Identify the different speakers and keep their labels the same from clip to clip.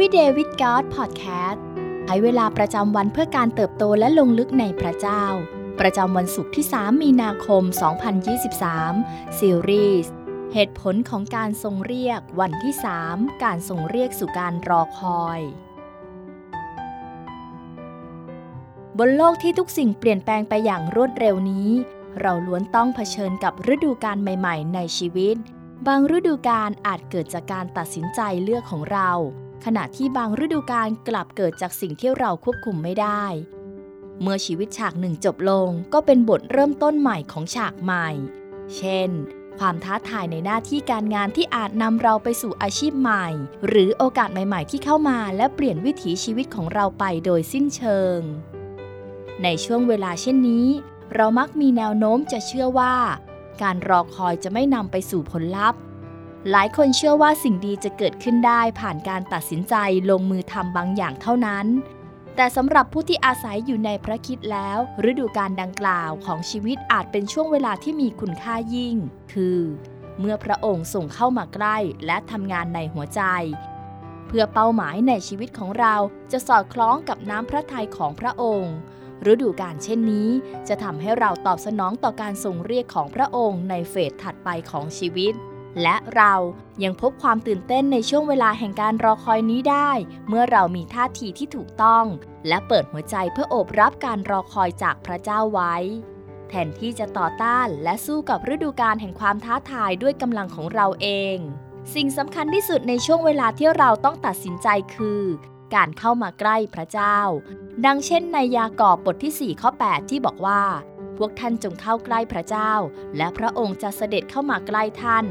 Speaker 1: Every Day with God Podcast ใช้เวลาประจำวันเพื่อการเติบโตและลงลึกในพระเจ้า ประจำวันศุกร์ที่ 3 มีนาคม 2023 ซีรีส์เหตุผลของการทรงเรียกวันที่ 3 การทรงเรียกสู่การรอคอย บนโลกที่ทุกสิ่งเปลี่ยนแปลงไปอย่างรวดเร็วนี้ เราล้วนต้องเผชิญกับฤดูกาลใหม่ ๆ ในชีวิต บางฤดูกาลอาจเกิดจากการตัดสินใจเลือกของเรา ขณะที่บางฤดูกาลกลับเกิดจากสิ่งที่เราควบคุมไม่ได้ เมื่อชีวิตฉากหนึ่งจบลงก็เป็นบทเริ่มต้นใหม่ของฉากใหม่ เช่น ความท้าทายในหน้าที่การงานที่อาจนำเราไปสู่อาชีพใหม่ หรือโอกาสใหม่ๆ ที่เข้ามาและเปลี่ยนวิถีชีวิตของเราไปโดยสิ้นเชิง ในช่วงเวลาเช่นนี้ เรามักมีแนวโน้มจะเชื่อว่า การรอคอยจะไม่นำไปสู่ผลลัพธ์ หลายคนเชื่อว่าสิ่งดีจะเกิดขึ้นได้ผ่านการตัดสินใจลงมือทำบางอย่างเท่านั้น แต่สำหรับผู้ที่อาศัยอยู่ในพระคิดแล้ว ฤดูการดังกล่าวของชีวิตอาจเป็นช่วงเวลาที่มีคุณค่ายิ่ง คือ เมื่อพระองค์ส่งเข้ามาใกล้และทำงานในหัวใจ เพื่อเป้าหมายในชีวิตของเราจะสอดคล้องกับน้ำพระทัยของพระองค์ฤดูการเช่นนี้ จะทำให้เราตอบสนองต่อการทรงเรียกของพระองค์ในเฟสถัดไปของชีวิต และเรายังพบความตื่นเต้นในช่วงเวลาแห่งการรอคอยนี้ได้ เมื่อเรามีท่าทีที่ถูกต้อง และเปิดหัวใจเพื่อโอบรับการรอคอยจากพระเจ้าไว้ แทนที่จะต่อต้านและสู้กับฤดูการแห่งความท้าทายด้วยกำลังของเราเอง สิ่งสำคัญที่สุดในช่วงเวลาที่เราต้องตัดสินใจคือ การเข้ามาใกล้พระเจ้า ดังเช่นในยากอบบทที่4ข้อ8 ที่บอกว่าพวกท่านจงเข้าใกล้พระเจ้า และพระองค์จะเสด็จเข้ามาใกล้ท่าน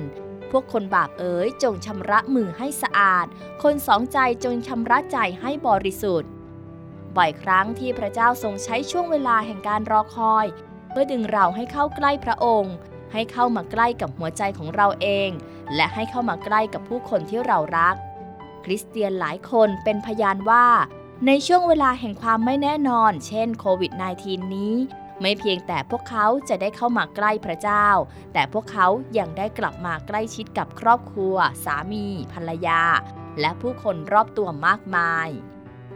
Speaker 1: พวกคนบาปเอ๋ยจงชำระมือให้สะอาด คนสองใจจงชำระใจให้บริสุทธิ์ บ่อยครั้งที่พระเจ้าทรงใช้ช่วงเวลาแห่งการรอคอย เพื่อดึงเราให้เข้าใกล้พระองค์ ให้เข้ามาใกล้กับหัวใจของเราเอง และให้เข้ามาใกล้กับผู้คนที่เรารัก คริสเตียนหลายคนเป็นพยานว่า ในช่วงเวลาแห่งความไม่แน่นอน เช่นโควิด -19 นี้ ไม่เพียงแต่พวกเขาจะได้เข้ามาใกล้พระเจ้า แต่พวกเขายังได้กลับมาใกล้ชิดกับครอบครัว สามี ภรรยา และผู้คนรอบตัวมากมาย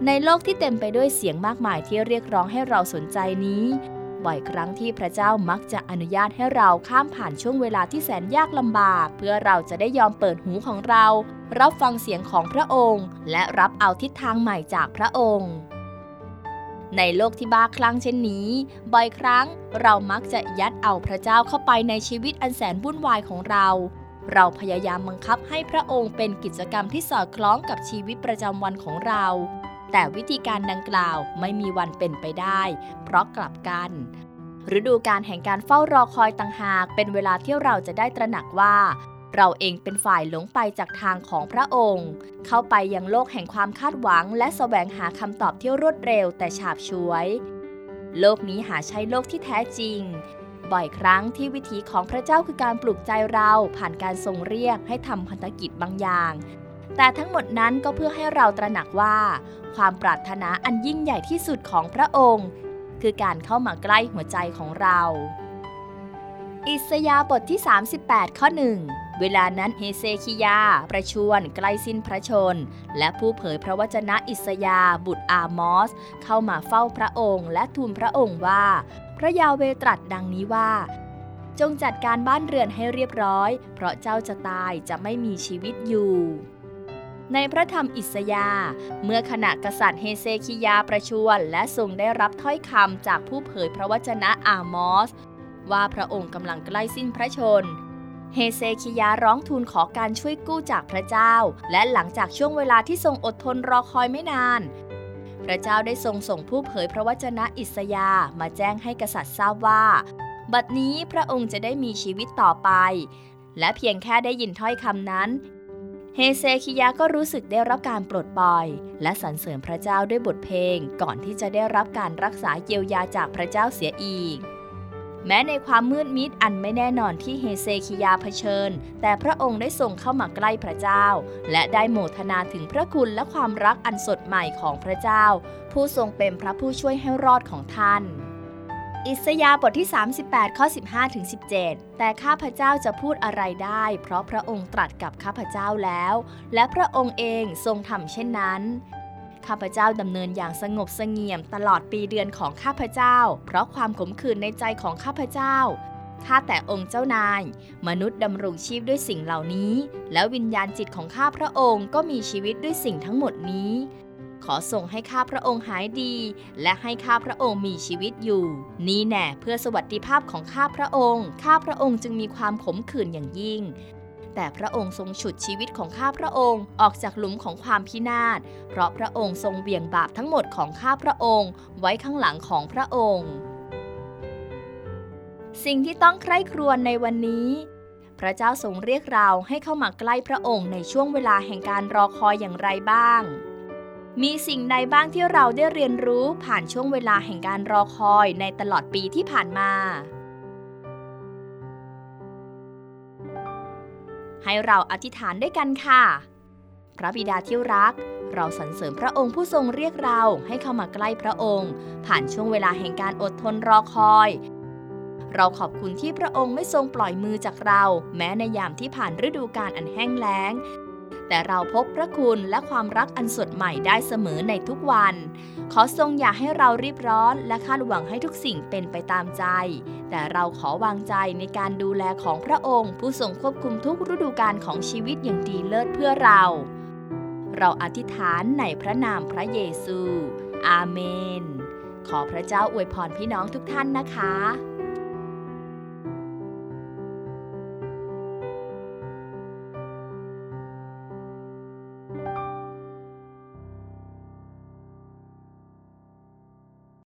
Speaker 1: ในโลกที่เต็มไปด้วยเสียงมากมายที่เรียกร้องให้เราสนใจนี้ บ่อยครั้งที่พระเจ้ามักจะอนุญาตให้เราข้ามผ่านช่วงเวลาที่แสนยากลำบาก เพื่อเราจะได้ยอมเปิดหูของเรา รับฟังเสียงของพระองค์ และรับเอาทิศทางใหม่จากพระองค์ ในโลกที่บ้าคลั่งเช่นนี้ บ่อยครั้งเรามักจะยัดเอาพระเจ้าเข้าไปในชีวิตอันแสนวุ่นวายของเรา เราพยายามบังคับให้พระองค์เป็นกิจกรรมที่สอดคล้องกับชีวิตประจำวันของเรา แต่วิธีการดังกล่าวไม่มีวันเป็นไปได้ เพราะกลับกันฤดูการแห่งการเฝ้ารอคอยต่างหาก เป็นเวลาที่เราจะได้ตระหนักว่า เราเองเป็นฝ่ายหลงไปจากทางของพระองค์ เข้าไปยังโลกแห่งความคาดหวัง และแสวงหาคำตอบที่รวดเร็วแต่ฉาบฉวย โลกนี้หาใช่โลกที่แท้จริง บ่อยครั้งที่วิถีของพระเจ้าคือการปลุกใจเราผ่านการทรงเรียกให้ทำพันธกิจบางอย่าง แต่ทั้งหมดนั้นก็เพื่อให้เราตระหนักว่า ความปรารถนาอันยิ่งใหญ่ที่สุดของพระองค์ คือการเข้ามาใกล้หัวใจของเราอิสยาบทที่ 38 ข้อ 1 เวลานั้นเฮเซคิยา ประชวนใกล้สิ้นพระชน และผู้เผยพระวจนะอิสยาบุตรอามอส เข้ามาเฝ้าพระองค์ และทูลพระองค์ว่า พระยาเวตรัสดังนี้ว่า จงจัดการบ้านเรือนให้เรียบร้อย เพราะเจ้าจะตายจะไม่มีชีวิตอยู่ในพระธรรมอิสยา เมื่อขณะกษัตริย์เฮเซคิยาประชวรและทรงได้รับถ้อยคำจากผู้เผยพระวจนะอามอส ว่าพระองค์กำลังใกล้สิ้นพระชน เฮเซคิยาร้องทูลขอการช่วยกู้จากพระเจ้า และหลังจากช่วงเวลาที่ทรงอดทนรอคอยไม่นาน พระเจ้าได้ทรงส่งผู้เผยพระวจนะอิสยาห์มาแจ้งให้กษัตริย์ทราบว่า บัดนี้พระองค์จะได้มีชีวิตต่อไป และเพียงแค่ได้ยินถ้อยคำนั้น เฮเซคิยาก็รู้สึกได้รับการปลดปล่อย และสรรเสริญพระเจ้าด้วยบทเพลง ก่อนที่จะได้รับการรักษาเยียวยาจากพระเจ้าเสียอีก แม้ในความมืดมิดอันไม่แน่นอนที่เฮเซคิยาเผชิญ แต่พระองค์ได้ทรงเข้ามาใกล้พระเจ้า และได้โมทนาถึงพระคุณและความรักอันสดใหม่ของพระเจ้า ผู้ทรงเป็นพระผู้ช่วยให้รอดของท่านอิสยาบทที่ 38 ข้อ 15 ถึง 17 แต่ข้าพเจ้าจะพูดอะไรได้ เพราะพระองค์ตรัสกับข้าพเจ้าแล้ว และพระองค์เองทรงทำเช่นนั้น ข้าพเจ้าดำเนินอย่างสงบเสงี่ยมตลอดปีเดือนของข้าพเจ้า เพราะความขมขื่นในใจของข้าพเจ้าข้าแต่องค์เจ้านาย มนุษย์ดำรงชีพด้วยสิ่งเหล่านี้ แล้ววิญญาณจิตของข้าพระองค์ก็มีชีวิตด้วยสิ่งทั้งหมดนี้ ขอส่งให้ข้าพระองค์หายดี และให้ข้าพระองค์มีชีวิตอยู่ นี้แน่เพื่อสวัสดิภาพของข้าพระองค์ ข้าพระองค์จึงมีความขมขื่นอย่างยิ่ง แต่พระองค์ทรงฉุดชีวิตของข้าพระองค์ออกจากหลุมของความพินาศ เพราะพระองค์ทรงเบี่ยงบาปทั้งหมดของข้าพระองค์ ไว้ข้างหลังของพระองค์ สิ่งที่ต้องใคร่ครวญในวันนี้ พระเจ้าทรงเรียกเราให้เข้ามาใกล้พระองค์ในช่วงเวลาแห่งการรอคอยอย่างไรบ้าง มีสิ่งใดบ้างที่เราได้เรียนรู้ผ่านช่วงเวลาแห่งการรอคอยในตลอดปีที่ผ่านมา ให้เราอธิษฐานด้วยกันค่ะ พระบิดาที่รัก เราสรรเสริญพระองค์ผู้ทรงเรียกเราให้เข้ามาใกล้พระองค์ ผ่านช่วงเวลาแห่งการอดทนรอคอย เราขอบคุณที่พระองค์ไม่ทรงปล่อยมือจากเรา แม้ในยามที่ผ่านฤดูกาลอันแห้งแล้ง แต่เราพบพระคุณและความรักอันสดใหม่ได้เสมอในทุกวัน ขอทรงอย่าให้เรารีบร้อนและคาดหวังให้ทุกสิ่งเป็นไปตามใจ แต่เราขอวางใจในการดูแลของพระองค์ ผู้ทรงควบคุมทุกฤดูกาลของชีวิตอย่างดีเลิศเพื่อเรา เราอธิษฐานในพระนามพระเยซู อาเมน ขอพระเจ้าอวยพรพี่น้องทุกท่านนะคะ